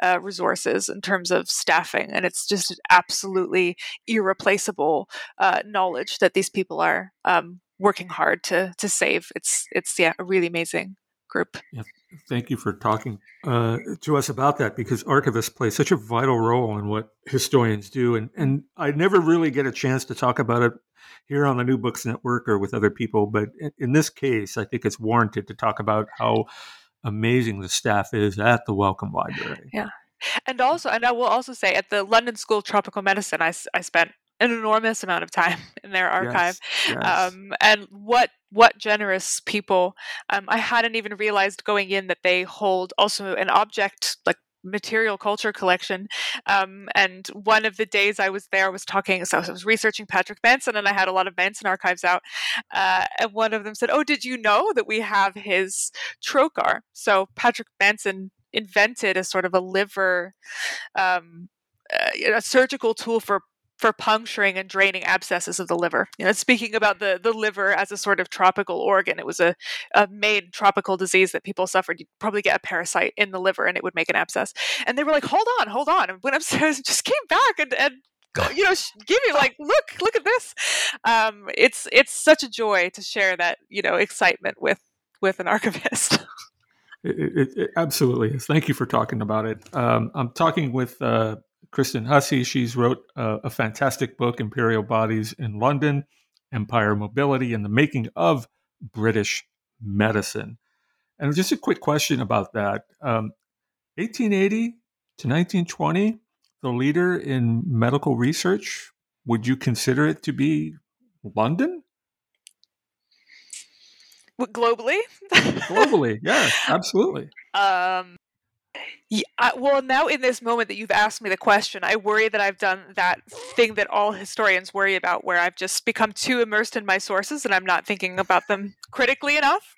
uh, resources, in terms of staffing, and it's just absolutely irreplaceable uh, knowledge that these people are um, working hard to to save. It's it's yeah a really amazing group. Yeah, thank you for talking uh, to us about that because archivists play such a vital role in what historians do, and and I never really get a chance to talk about it here on the New Books Network or with other people, but in, this case, I think it's warranted to talk about how amazing the staff is at the Wellcome Library. Yeah. And also, and I will also say, at the London School of Tropical Medicine, I, I spent an enormous amount of time in their archive. Yes, yes. Um, and what what generous people. Um, i hadn't even realized going in that they hold also an object like material culture collection. Um, and one of the days i was there I was talking so i was researching patrick manson and i had a lot of manson archives out uh, and one of them said oh did you know that we have his trocar? So patrick manson invented a sort of a liver um, uh, a surgical tool for for puncturing and draining abscesses of the liver. You know, speaking about the, the liver as a sort of tropical organ, it was a, a main tropical disease that people suffered. You'd probably get a parasite in the liver and it would make an abscess. And they were like, hold on, hold on. And when upstairs just came back and, and you know give me like look look at this um, it's it's such a joy to share that you know excitement with with an archivist it, it, it absolutely is thank you for talking about it um, i'm talking with uh, Kristen Hussey. She's wrote uh, a fantastic book, Imperial Bodies in London, Empire Mobility and the Making of British Medicine. And just a quick question about that. Um, 1880 to 1920, the leader in medical research, would you consider it to be London? Globally? Globally, yeah, absolutely. Um, yeah, well, now in this moment that you've asked me the question, I worry that I've done that thing that all historians worry about, where I've just become too immersed in my sources and I'm not thinking about them critically enough.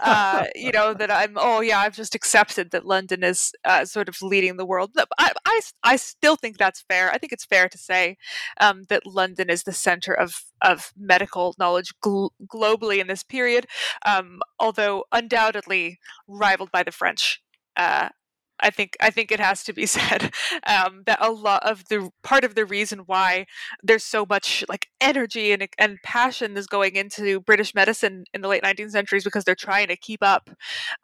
Uh, you know, that I'm, oh, yeah, I've just accepted that London is uh, sort of leading the world. I, I, I, still think that's fair. I think it's fair to say um, that London is the center of, of medical knowledge gl- globally in this period, um, although undoubtedly rivaled by the French. Uh, I think I think it has to be said um, that a lot of the part of the reason why there's so much like energy and and passion is going into British medicine in the late 19th century is because they're trying to keep up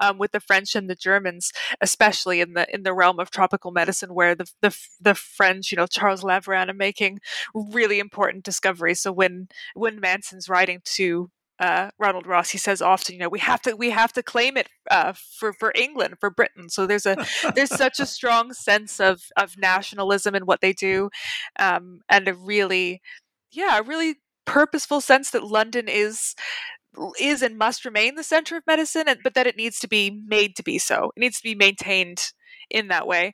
um, with the French and the Germans, especially in the in the realm of tropical medicine, where the the, the French, you know, Charles Laveran are making really important discoveries. So when when Manson's writing to uh, Ronald Ross, he says often, you know, we have to we have to claim it uh, for for England, for Britain. So there's a there's such a strong sense of of nationalism in what they do, um, and a really, yeah, a really purposeful sense that London is is and must remain the center of medicine, and, but that it needs to be made to be so. It needs to be maintained in that way.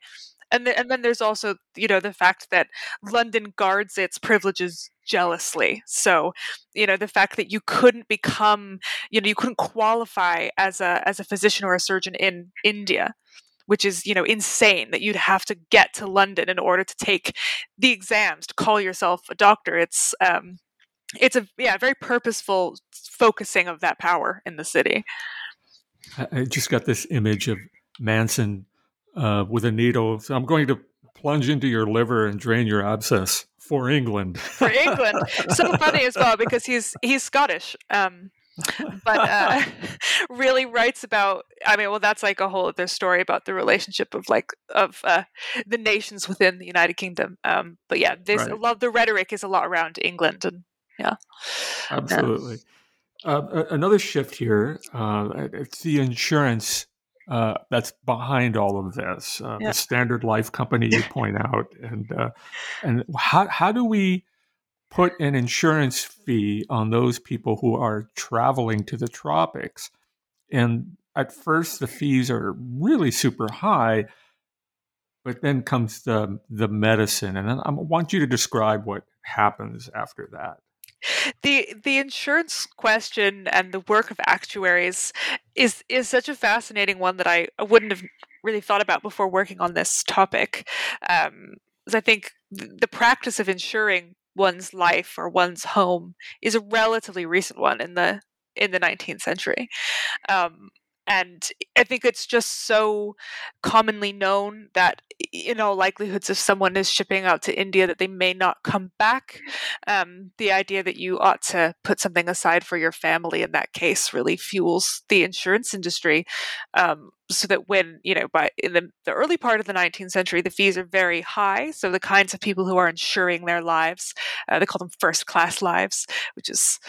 and the, and then there's also you know the fact that London guards its privileges jealously. So, you know, the fact that you couldn't become, you know, you couldn't qualify as a as a physician or a surgeon in India which is you know insane that you'd have to get to london in order to take the exams to call yourself a doctor. It's um it's a yeah very purposeful focusing of that power in the city. I just got this image of manson uh, with a needle. So i'm going to plunge into your liver and drain your abscess for england. For england. So funny as well because he's he's scottish um but uh, really writes about i mean well that's like a whole other story about the relationship of like of uh, the nations within the united kingdom. Um, but yeah there's right. a lot the rhetoric is a lot around england and yeah. Absolutely. Yeah. Uh, another shift here uh, it's the insurance uh, that's behind all of this uh, yeah. the standard life company you point out and and how, how do we put an insurance fee on those people who are traveling to the tropics. And at first, the fees are really super high, but then comes the the medicine, and I want you to describe what happens after that. The the insurance question and the work of actuaries is is such a fascinating one that I wouldn't have really thought about before working on this topic. Um, I think the practice of insuring one's life or one's home is a relatively recent one in the in the 19th century. Um, and I think it's just so commonly known that you know likelihoods, if someone is shipping out to India, that they may not come back. Um, the idea that you ought to put something aside for your family in that case really fuels the insurance industry. Um, so that when you know, by in the, the early part of the 19th century, the fees are very high. So the kinds of people who are insuring their lives, uh, they call them first class lives, which is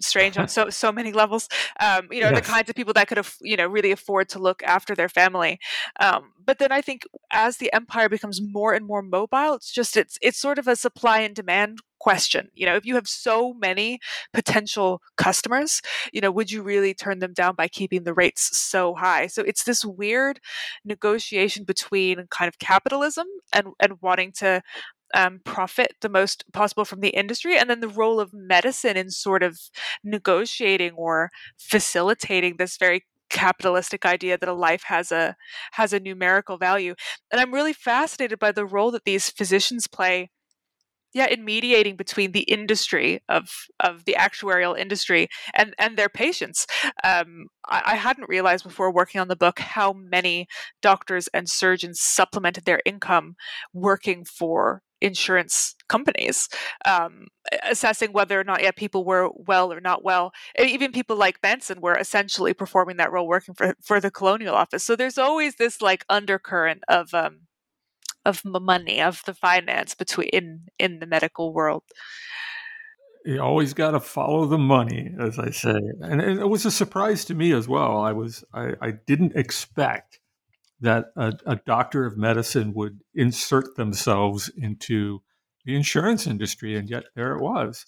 strange on so so many levels. Um, you know, yes. the kinds of people that could have you know really afford to look after their family. Um, but then I think as the empire becomes more and more mobile, it's just it's it's sort of a supply and demand question. You know, if you have so many potential customers, you know, would you really turn them down by keeping the rates so high? So it's this weird negotiation between kind of capitalism and and wanting to um, profit the most possible from the industry, and then the role of medicine in sort of negotiating or facilitating this very capitalistic idea that a life has a has a numerical value. And I'm really fascinated by the role that these physicians play yeah in mediating between the industry of of the actuarial industry and and their patients um, I, I, hadn't realized before working on the book how many doctors and surgeons supplemented their income working for insurance companies, um, assessing whether or not yeah people were well or not well. Even people like Manson were essentially performing that role, working for for the Colonial Office. So there's always this like undercurrent of um, of money of the finance between in in the medical world you always got to follow the money as i say and it was a surprise to me as well i was i, I didn't expect that a, a, doctor of medicine would insert themselves into the insurance industry, and yet there it was.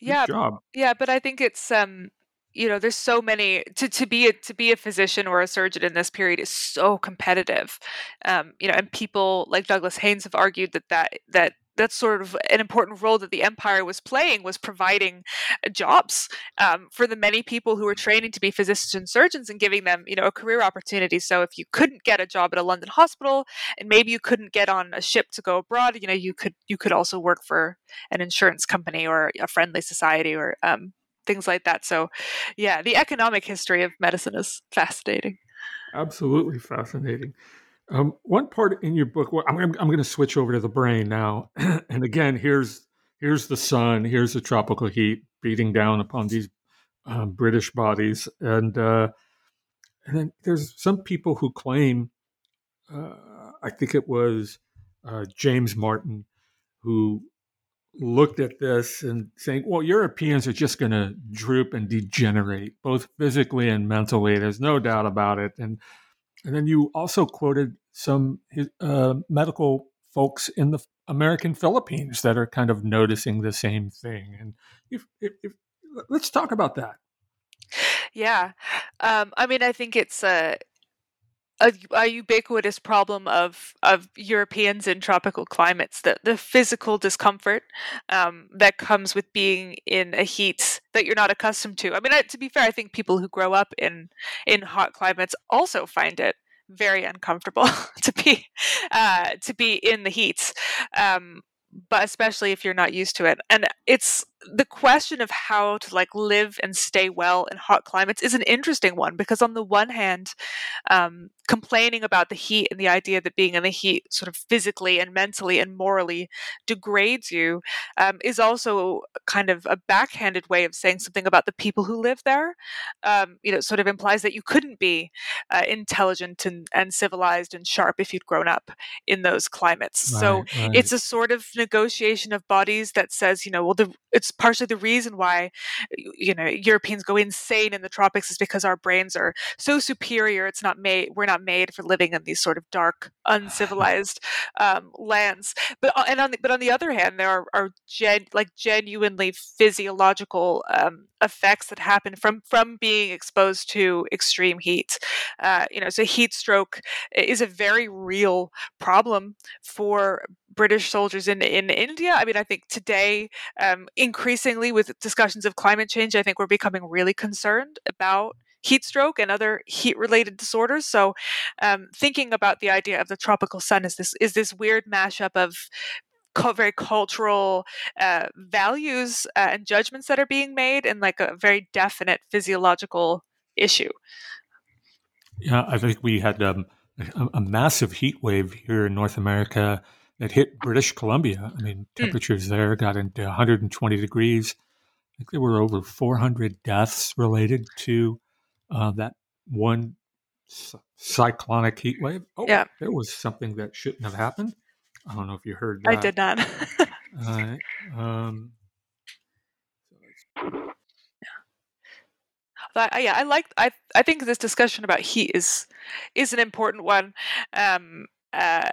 Good yeah, job. yeah, but I think it's um, you know, there's so many to to be a to be a physician or a surgeon in this period is so competitive, um, you know, and people like Douglas Haynes have argued that that that that's sort of an important role that the empire was playing was providing uh, jobs um, for the many people who were training to be physicians and surgeons and giving them you know a career opportunity. So if you couldn't get a job at a london hospital and maybe you couldn't get on a ship to go abroad you know you could you could also work for an insurance company or a friendly society or um, things like that. So yeah the economic history of medicine is fascinating. Absolutely fascinating um, one part in your book, well, I'm, I'm, going to switch over to the brain now, and again, here's here's the sun, here's the tropical heat beating down upon these uh, British bodies, and uh, and then there's some people who claim, uh, I think it was uh, James Martin, who looked at this and saying, well, Europeans are just going to droop and degenerate, both physically and mentally. There's no doubt about it, and and then you also quoted some uh, medical folks in the American Philippines that are kind of noticing the same thing. And if, if, if, let's talk about that. Yeah, um, I mean, I think it's uh, a, a, ubiquitous problem of of Europeans in tropical climates the the physical discomfort um, that comes with being in a heat that you're not accustomed to. I mean, to be fair, I think people who grow up in in hot climates also find it very uncomfortable to be uh, to be in the heat. Um, but especially if you're not used to it. And it's the question of how to like live and stay well in hot climates is an interesting one because on the one hand, um, complaining about the heat and the idea that being in the heat sort of physically and mentally and morally degrades you um, is also kind of a backhanded way of saying something about the people who live there. Um, you know, sort of implies that you couldn't be uh, intelligent and, and civilized and sharp if you'd grown up in those climates. Right, so right. it's a sort of negotiation of bodies that says, you know, well, the, it's partially the reason why you know Europeans go insane in the tropics is because our brains are so superior. It's not made we're not made for living in these sort of dark, uncivilized um, lands. But uh, and on the, but on the other hand, there are, are gen, like genuinely physiological um, effects that happen from from being exposed to extreme heat. Uh, you know, so heat stroke is a very real problem for British soldiers in in India. I mean, I think today, um, increasingly with discussions of climate change, I think we're becoming really concerned about heat stroke and other heat related disorders. So, um, thinking about the idea of the tropical sun is this is this weird mashup of very cultural uh, values uh, and judgments that are being made and like a very definite physiological issue. Yeah, I think we had um, a, a, massive heat wave here in North America that hit British Columbia. I mean, hmm. temperatures mm. there got into 120 degrees. I think there were over 400 deaths related to uh, that one cyclonic heat wave. Oh, yeah. there was something that shouldn't have happened. I don't know if you heard that. I did not. uh, um, but, yeah, I like. I I think this discussion about heat is is an important one. Um, uh,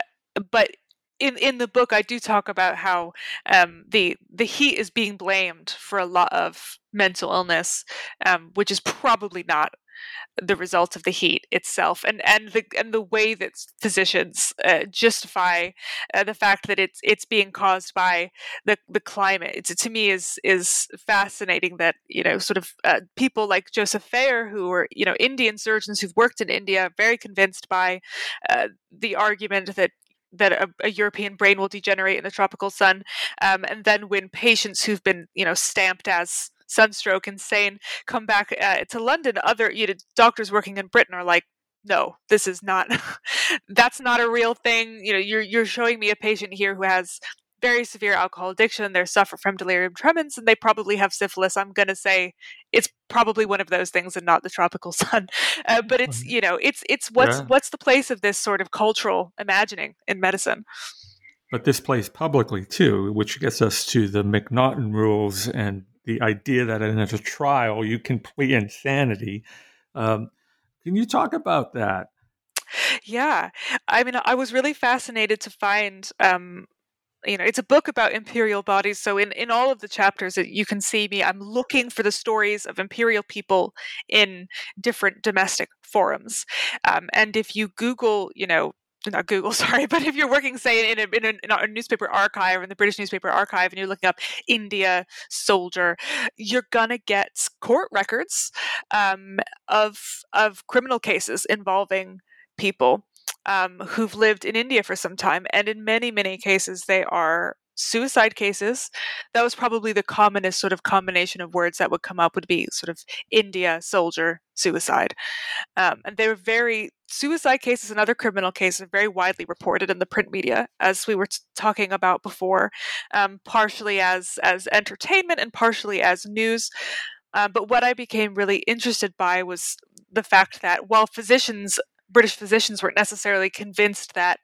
but in in the book, I do talk about how um, the the heat is being blamed for a lot of mental illness, um, which is probably not the result of the heat itself. And and the and the way that physicians uh, justify uh, the fact that it's it's being caused by the the climate it's, to me is is fascinating that you know sort of uh, people like Joseph Fayrer who are you know Indian surgeons who've worked in India very convinced by uh, the argument that that a, a, European brain will degenerate in the tropical sun, um, and then when patients who've been, you know, stamped as sunstroke insane come back uh, to London, other you know, doctors working in Britain are like, no, this is not. that's not a real thing. You know, you're you're showing me a patient here who has very severe alcohol addiction. They suffer from delirium tremens, and they probably have syphilis. I'm going to say it's probably one of those things, and not the tropical sun. Uh, but it's mm-hmm. you know, it's it's what's yeah. what's the place of this sort of cultural imagining in medicine. But this plays publicly too, which gets us to the McNaughton rules and the idea that in a trial you can plea insanity. Um, can you talk about that? Yeah, I mean, I was really fascinated to find. Um, you know, it's a book about imperial bodies. So in in all of the chapters, you can see me. I'm looking for the stories of imperial people in different domestic forums. Um, and if you Google, you know, not Google, sorry, but if you're working, say, in a, in, a, in a, newspaper archive in the British newspaper archive and you're looking up India soldier, you're gonna get court records um, of of criminal cases involving people um, who've lived in India for some time, and in many many cases they are suicide cases. That was probably the commonest sort of combination of words that would come up would be sort of india soldier suicide. Um, and they were very suicide cases and other criminal cases are very widely reported in the print media as we were t- talking about before um, partially as as entertainment and partially as news. Uh, but what I became really interested by was the fact that while physicians British physicians weren't necessarily convinced that,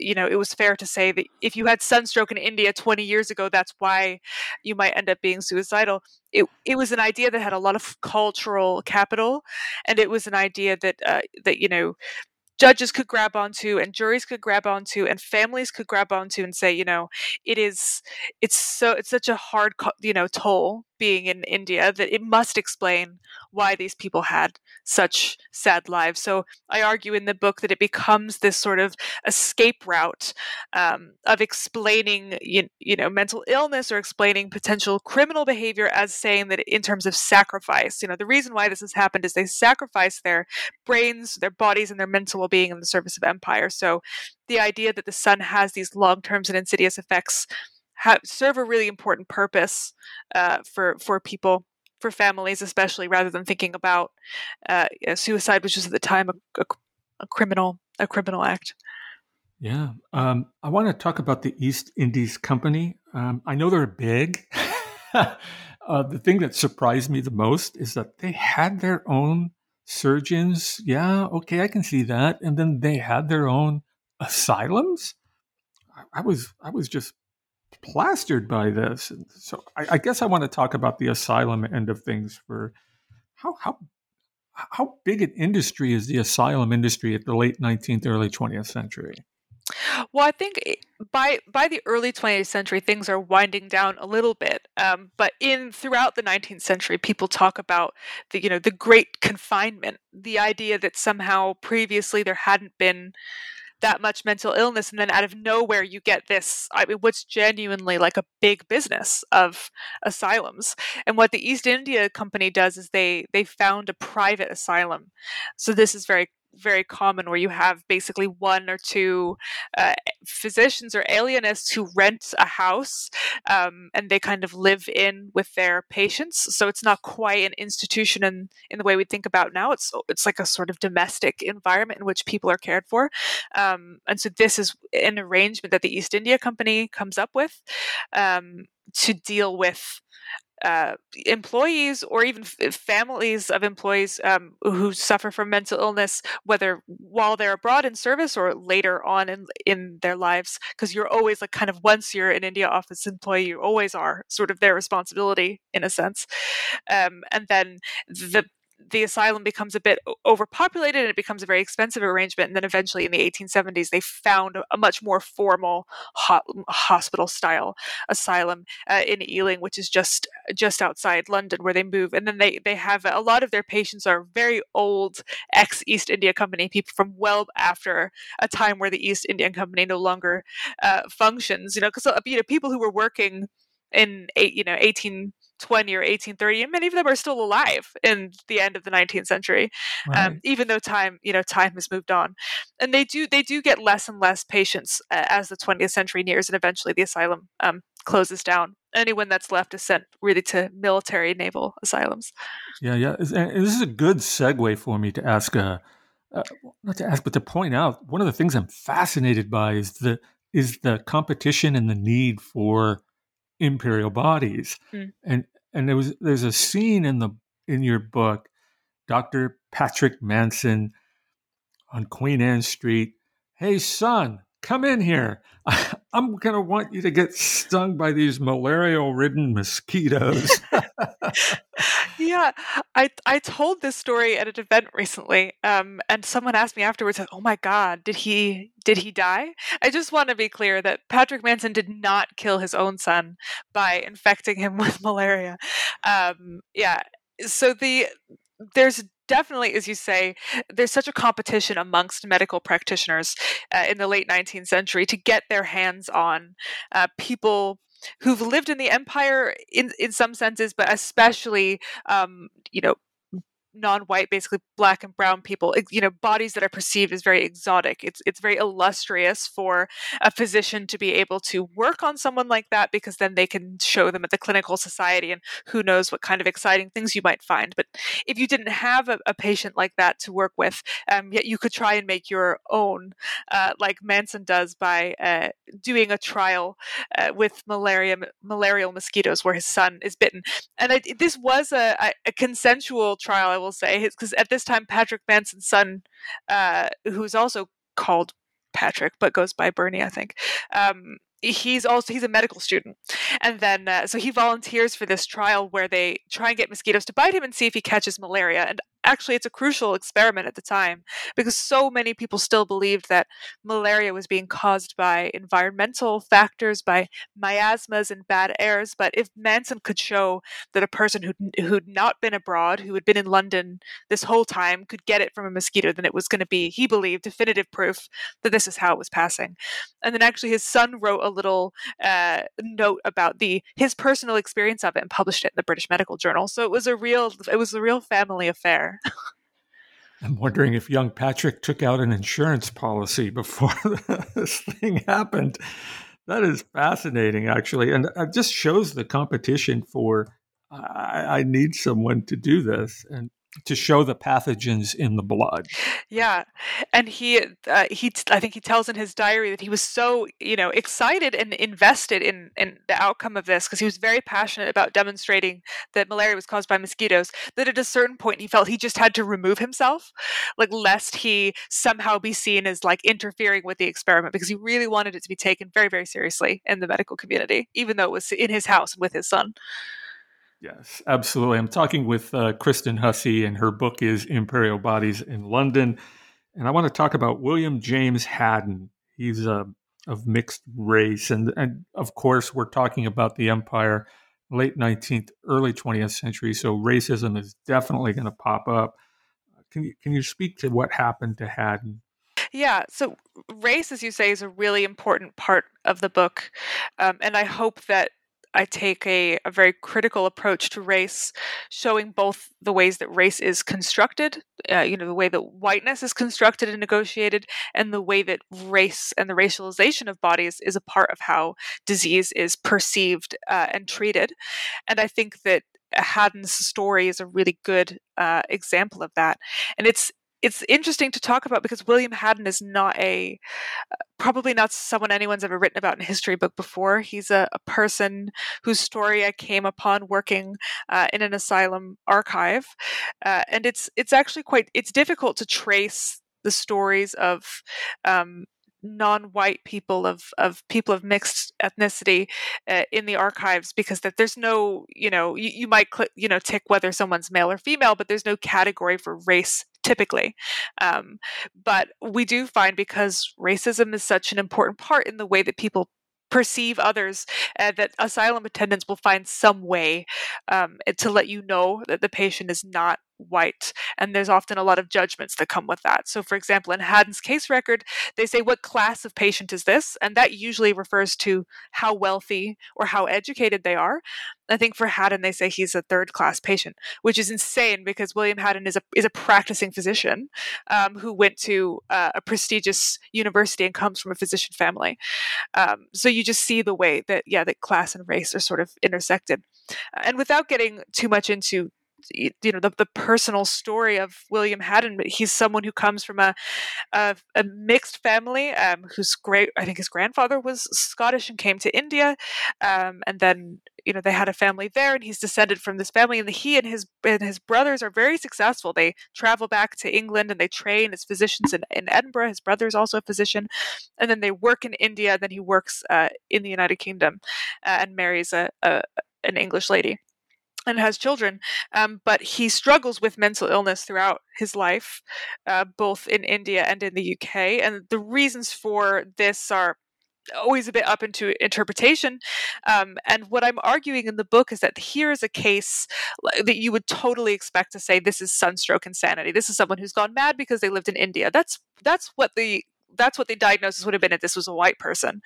you know, it was fair to say that if you had sunstroke in India 20 years ago, that's why you might end up being suicidal. It, it was an idea that had a lot of cultural capital, and it was an idea that uh, that you know judges could grab onto and juries could grab onto and families could grab onto and say you know it is it's so it's such a hard you know toll being in India that it must explain why these people had such sad lives. So I argue in the book that it becomes this sort of escape route um, of explaining, you, you know, mental illness or explaining potential criminal behavior as saying that in terms of sacrifice. You know, the reason why this has happened is they sacrifice their brains, their bodies, and their mental well-being in the service of empire. So the idea that the sun has these long-term and insidious effects have, serve a really important purpose uh, for for people, for families especially, rather than thinking about uh, suicide, which was at the time a, a, a criminal a criminal act. Yeah, um, I want to talk about the East Indies Company. Um, I know they're big. uh, the thing that surprised me the most is that they had their own surgeons. Yeah, okay, I can see that. And then they had their own asylums. I, I was I was just plastered by this. So I, I, guess I want to talk about the asylum end of things for how how how big an industry is the asylum industry at the late 19th, early 20th century? Well, I think by by the early 20th century, things are winding down a little bit. Um, but in throughout the 19th century, people talk about the you know the Great Confinement, the idea that somehow previously there hadn't been that much mental illness and then out of nowhere you get this i mean what's genuinely like a big business of asylums. And what the east india company does is they they found a private asylum. So this is very very common where you have basically one or two uh, physicians or alienists who rent a house um, and they kind of live in with their patients. So it's not quite an institution in, in the way we think about now. It's it's like a sort of domestic environment in which people are cared for. Um, and so this is an arrangement that the East India Company comes up with um, to deal with uh, employees or even f- families of employees um, who suffer from mental illness, whether while they're abroad in service or later on in in their lives, because you're always like kind of once you're an India office employee, you always are sort of their responsibility in a sense. Um, and then the the asylum becomes a bit overpopulated and it becomes a very expensive arrangement. And then eventually in the 1870s, they found a much more formal ho- hospital style asylum uh, in Ealing, which is just just outside London where they move. And then they, they have a lot of their patients are very old ex East India Company people from well after a time where the East India Company no longer uh, functions, you know, because you know, people who were working in you know, 1820 or 1830, and many of them are still alive in the end of the 19th century, um, right. um, even though time, you know, time has moved on, and they do they do get less and less patients uh, as the 20th century nears, and eventually the asylum um, closes down. Anyone that's left is sent really to military naval asylums. Yeah, yeah, and this is a good segue for me to ask a. Uh, not to ask, but to point out one of the things I'm fascinated by is the is the competition and the need for imperial bodies. Mm. And and there was there's a scene in the in your book, Dr. Patrick Manson on Queen Anne Street. Hey son, come in here. I'm going to want you to get stung by these malarial ridden mosquitoes. yeah, I, I told this story at an event recently, um, and someone asked me afterwards, "Oh my God, did he did he die?" I just want to be clear that Patrick Manson did not kill his own son by infecting him with malaria. Um, yeah, so the there's definitely, as you say, there's such a competition amongst medical practitioners uh, in the late 19th century to get their hands on uh, people who've lived in the empire in in some senses, but especially, um, you know, non-white basically black and brown people you know bodies that are perceived as very exotic. It's it's very illustrious for a physician to be able to work on someone like that because then they can show them at the clinical society and who knows what kind of exciting things you might find. But if you didn't have a, a patient like that to work with um, yet you could try and make your own uh, like manson does by uh, doing a trial uh, with malaria malarial mosquitoes where his son is bitten. And I, this was a, a consensual trial I will say, because at this time Patrick Manson's son, uh, who's also called Patrick but goes by Bernie, I think. Um, he's also he's a medical student and then uh, so he volunteers for this trial where they try and get mosquitoes to bite him and see if he catches malaria and actually it's a crucial experiment at the time because so many people still believed that malaria was being caused by environmental factors by miasmas and bad airs but if manson could show that a person who'd, who'd not been abroad who had been in london this whole time could get it from a mosquito then it was going to be he believed definitive proof that this is how it was passing. And then actually his son wrote a little uh, note about the his personal experience of it and published it in the british medical journal. So it was a real it was a real family affair I'm wondering if young Patrick took out an insurance policy before this thing happened. That is fascinating, actually. And it just shows the competition for I, I need someone to do this. And to show the pathogens in the blood. Yeah, and he uh, he I think he tells in his diary that he was so you know excited and invested in in the outcome of this because he was very passionate about demonstrating that malaria was caused by mosquitoes. That at a certain point he felt he just had to remove himself, like lest he somehow be seen as like interfering with the experiment because he really wanted it to be taken very very seriously in the medical community, even though it was in his house with his son. Yes, absolutely. I'm talking with uh, Kristen Hussey, and her book is Imperial Bodies in London. And I want to talk about William James Haddon. He's a of mixed race. And, and of course, we're talking about the empire, late 19th, early 20th century. So racism is definitely going to pop up. Can you, can you speak to what happened to Haddon? Yeah, so race, as you say, is a really important part of the book. Um, and I hope that I take a, a very critical approach to race, showing both the ways that race is constructed, uh, you know, the way that whiteness is constructed and negotiated, and the way that race and the racialization of bodies is a part of how disease is perceived uh, and treated. And I think that Haddon's story is a really good uh, example of that. And it's it's interesting to talk about because William Haddon is not a uh, probably not someone anyone's ever written about in a history book before. He's a, a person whose story I came upon working uh, in an asylum archive, uh, and it's it's actually quite it's difficult to trace the stories of um, non-white people of of people of mixed ethnicity uh, in the archives because that there's no you know you, you might cl- you know tick whether someone's male or female but there's no category for race typically um, but we do find because racism is such an important part in the way that people perceive others uh, that asylum attendants will find some way um, to let you know that the patient is not white and there's often a lot of judgments that come with that. So for example in haddon's case record they say what class of patient is this? And that usually refers to how wealthy or how educated they are. I think for haddon they say he's a third class patient which is insane because william haddon is a, is a practicing physician um, who went to uh, a prestigious university and comes from a physician family. Um, so you just see the way that yeah that class and race are sort of intersected. And without getting too much into you know the, the personal story of William Haddon. He's someone who comes from a a, a mixed family. Um, whose great I think his grandfather was Scottish and came to India, um, and then you know they had a family there, and he's descended from this family. And he and his and his brothers are very successful. They travel back to England and they train as physicians in, in Edinburgh. His brother is also a physician, and then they work in India. Then he works uh, in the United Kingdom uh, and marries a, a an English lady and has children, um, but he struggles with mental illness throughout his life, uh, both in India and in the UK. And the reasons for this are always a bit up into interpretation. Um, and what I'm arguing in the book is that here is a case that you would totally expect to say this is sunstroke insanity. This is someone who's gone mad because they lived in India. That's that's what the that's what the diagnosis would have been if this was a white person.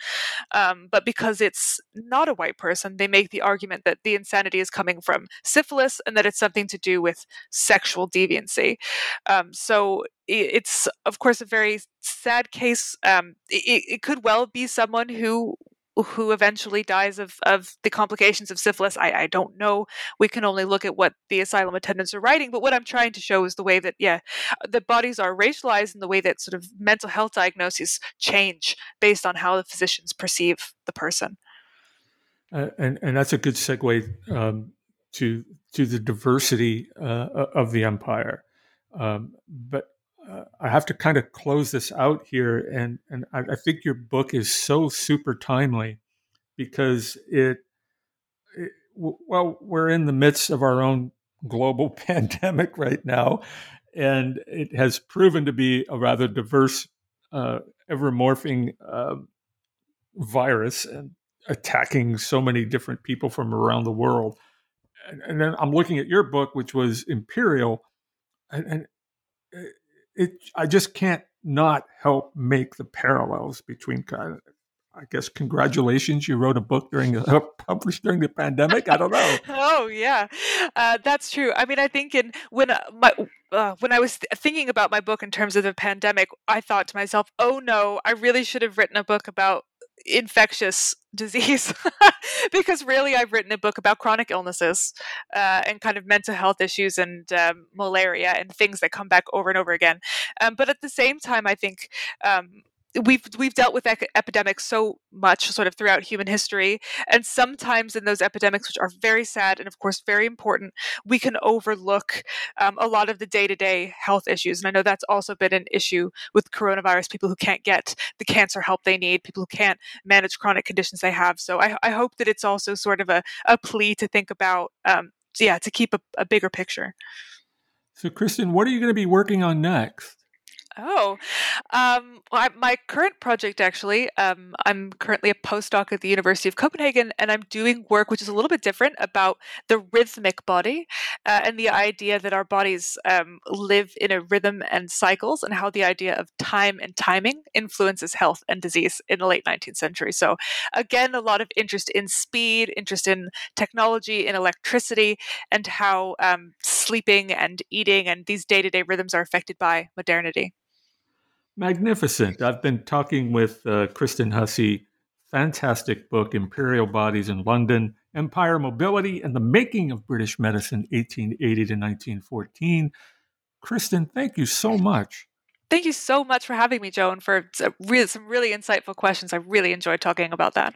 Um, but because it's not a white person, they make the argument that the insanity is coming from syphilis and that it's something to do with sexual deviancy. Um, so it's, of course, a very sad case. Um, it, it could well be someone who who eventually dies of, of the complications of syphilis. I, I don't know. We can only look at what the asylum attendants are writing. But what I'm trying to show is the way that, yeah, the bodies are racialized and the way that sort of mental health diagnoses change based on how the physicians perceive the person. Uh, and, and that's a good segue um, to, to the diversity uh, of the empire. Um, but uh, I have to kind of close this out here, and and I, I, think your book is so super timely because it, it, well we're in the midst of our own global pandemic right now, and it has proven to be a rather diverse, uh, ever morphing uh, virus and attacking so many different people from around the world. And, and, then I'm looking at your book, which was Imperial, and, and it, I just can't not help make the parallels between kind of I guess congratulations, you wrote a book during uh, published during the pandemic. I don't know. oh yeah, uh, that's true. I mean, I think in when uh, my uh, when I was th- thinking about my book in terms of the pandemic, I thought to myself, "Oh no, I really should have written a book about infectious disease because really I've written a book about chronic illnesses uh, and kind of mental health issues and um, malaria and things that come back over and over again. Um, but at the same time, I think um, we've we've dealt with ec- epidemics so much sort of throughout human history and sometimes in those epidemics which are very sad and of course very important we can overlook um, a lot of the day-to-day health issues and i know that's also been an issue with coronavirus people who can't get the cancer help they need people who can't manage chronic conditions they have so i, I hope that it's also sort of a, a plea to think about um, yeah to keep a, a bigger picture. So kristen what are you going to be working on next Oh, um, well, I, my current project actually, um, I'm currently a postdoc at the University of Copenhagen, and I'm doing work which is a little bit different about the rhythmic body uh, and the idea that our bodies um, live in a rhythm and cycles, and how the idea of time and timing influences health and disease in the late 19th century. So, again, a lot of interest in speed, interest in technology, in electricity, and how um, sleeping and eating and these day to day rhythms are affected by modernity. Magnificent. I've been talking with uh, Kristen Hussey. Fantastic book, Imperial Bodies in London, Empire Mobility and the Making of British Medicine, 1880 to 1914. Kristen, thank you so much. Thank you so much for having me, Joan, for some really insightful questions. I really enjoyed talking about that.